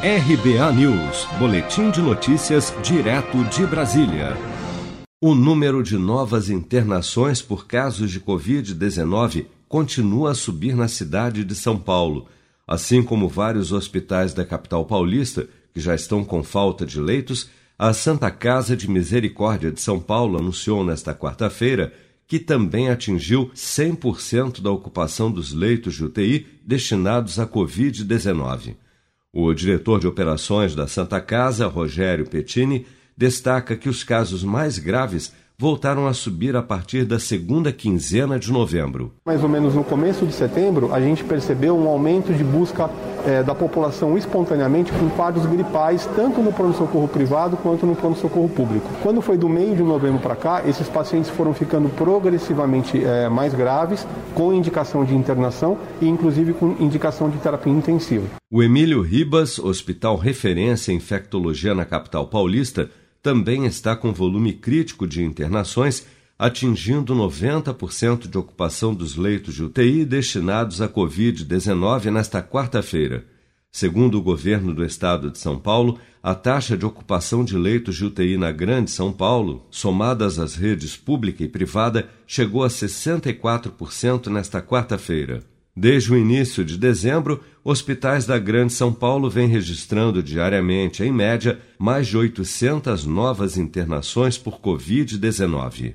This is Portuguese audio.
RBA News, Boletim de Notícias, direto de Brasília. O número de novas internações por casos de Covid-19 continua a subir na cidade de São Paulo, assim como vários hospitais da capital paulista, que já estão com falta de leitos. A Santa Casa de Misericórdia de São Paulo anunciou nesta quarta-feira que também atingiu 100% da ocupação dos leitos de UTI destinados à Covid-19. O diretor de operações da Santa Casa, Rogério Pettini, destaca que os casos mais graves voltaram a subir a partir da segunda quinzena de novembro. Mais ou menos no começo de setembro, a gente percebeu um aumento de busca é, da população espontaneamente com quadros gripais, tanto no pronto-socorro privado quanto no pronto-socorro público. Quando foi do meio de novembro para cá, esses pacientes foram ficando progressivamente é, mais graves, com indicação de internação e inclusive com indicação de terapia intensiva. O Emílio Ribas, hospital referência em infectologia na capital paulista, também está com volume crítico de internações, atingindo 90% de ocupação dos leitos de UTI destinados à Covid-19 nesta quarta-feira. Segundo o governo do estado de São Paulo, a taxa de ocupação de leitos de UTI na Grande São Paulo, somadas às redes pública e privada, chegou a 64% nesta quarta-feira. Desde o início de dezembro, hospitais da Grande São Paulo vêm registrando diariamente, em média, mais de 800 novas internações por Covid-19.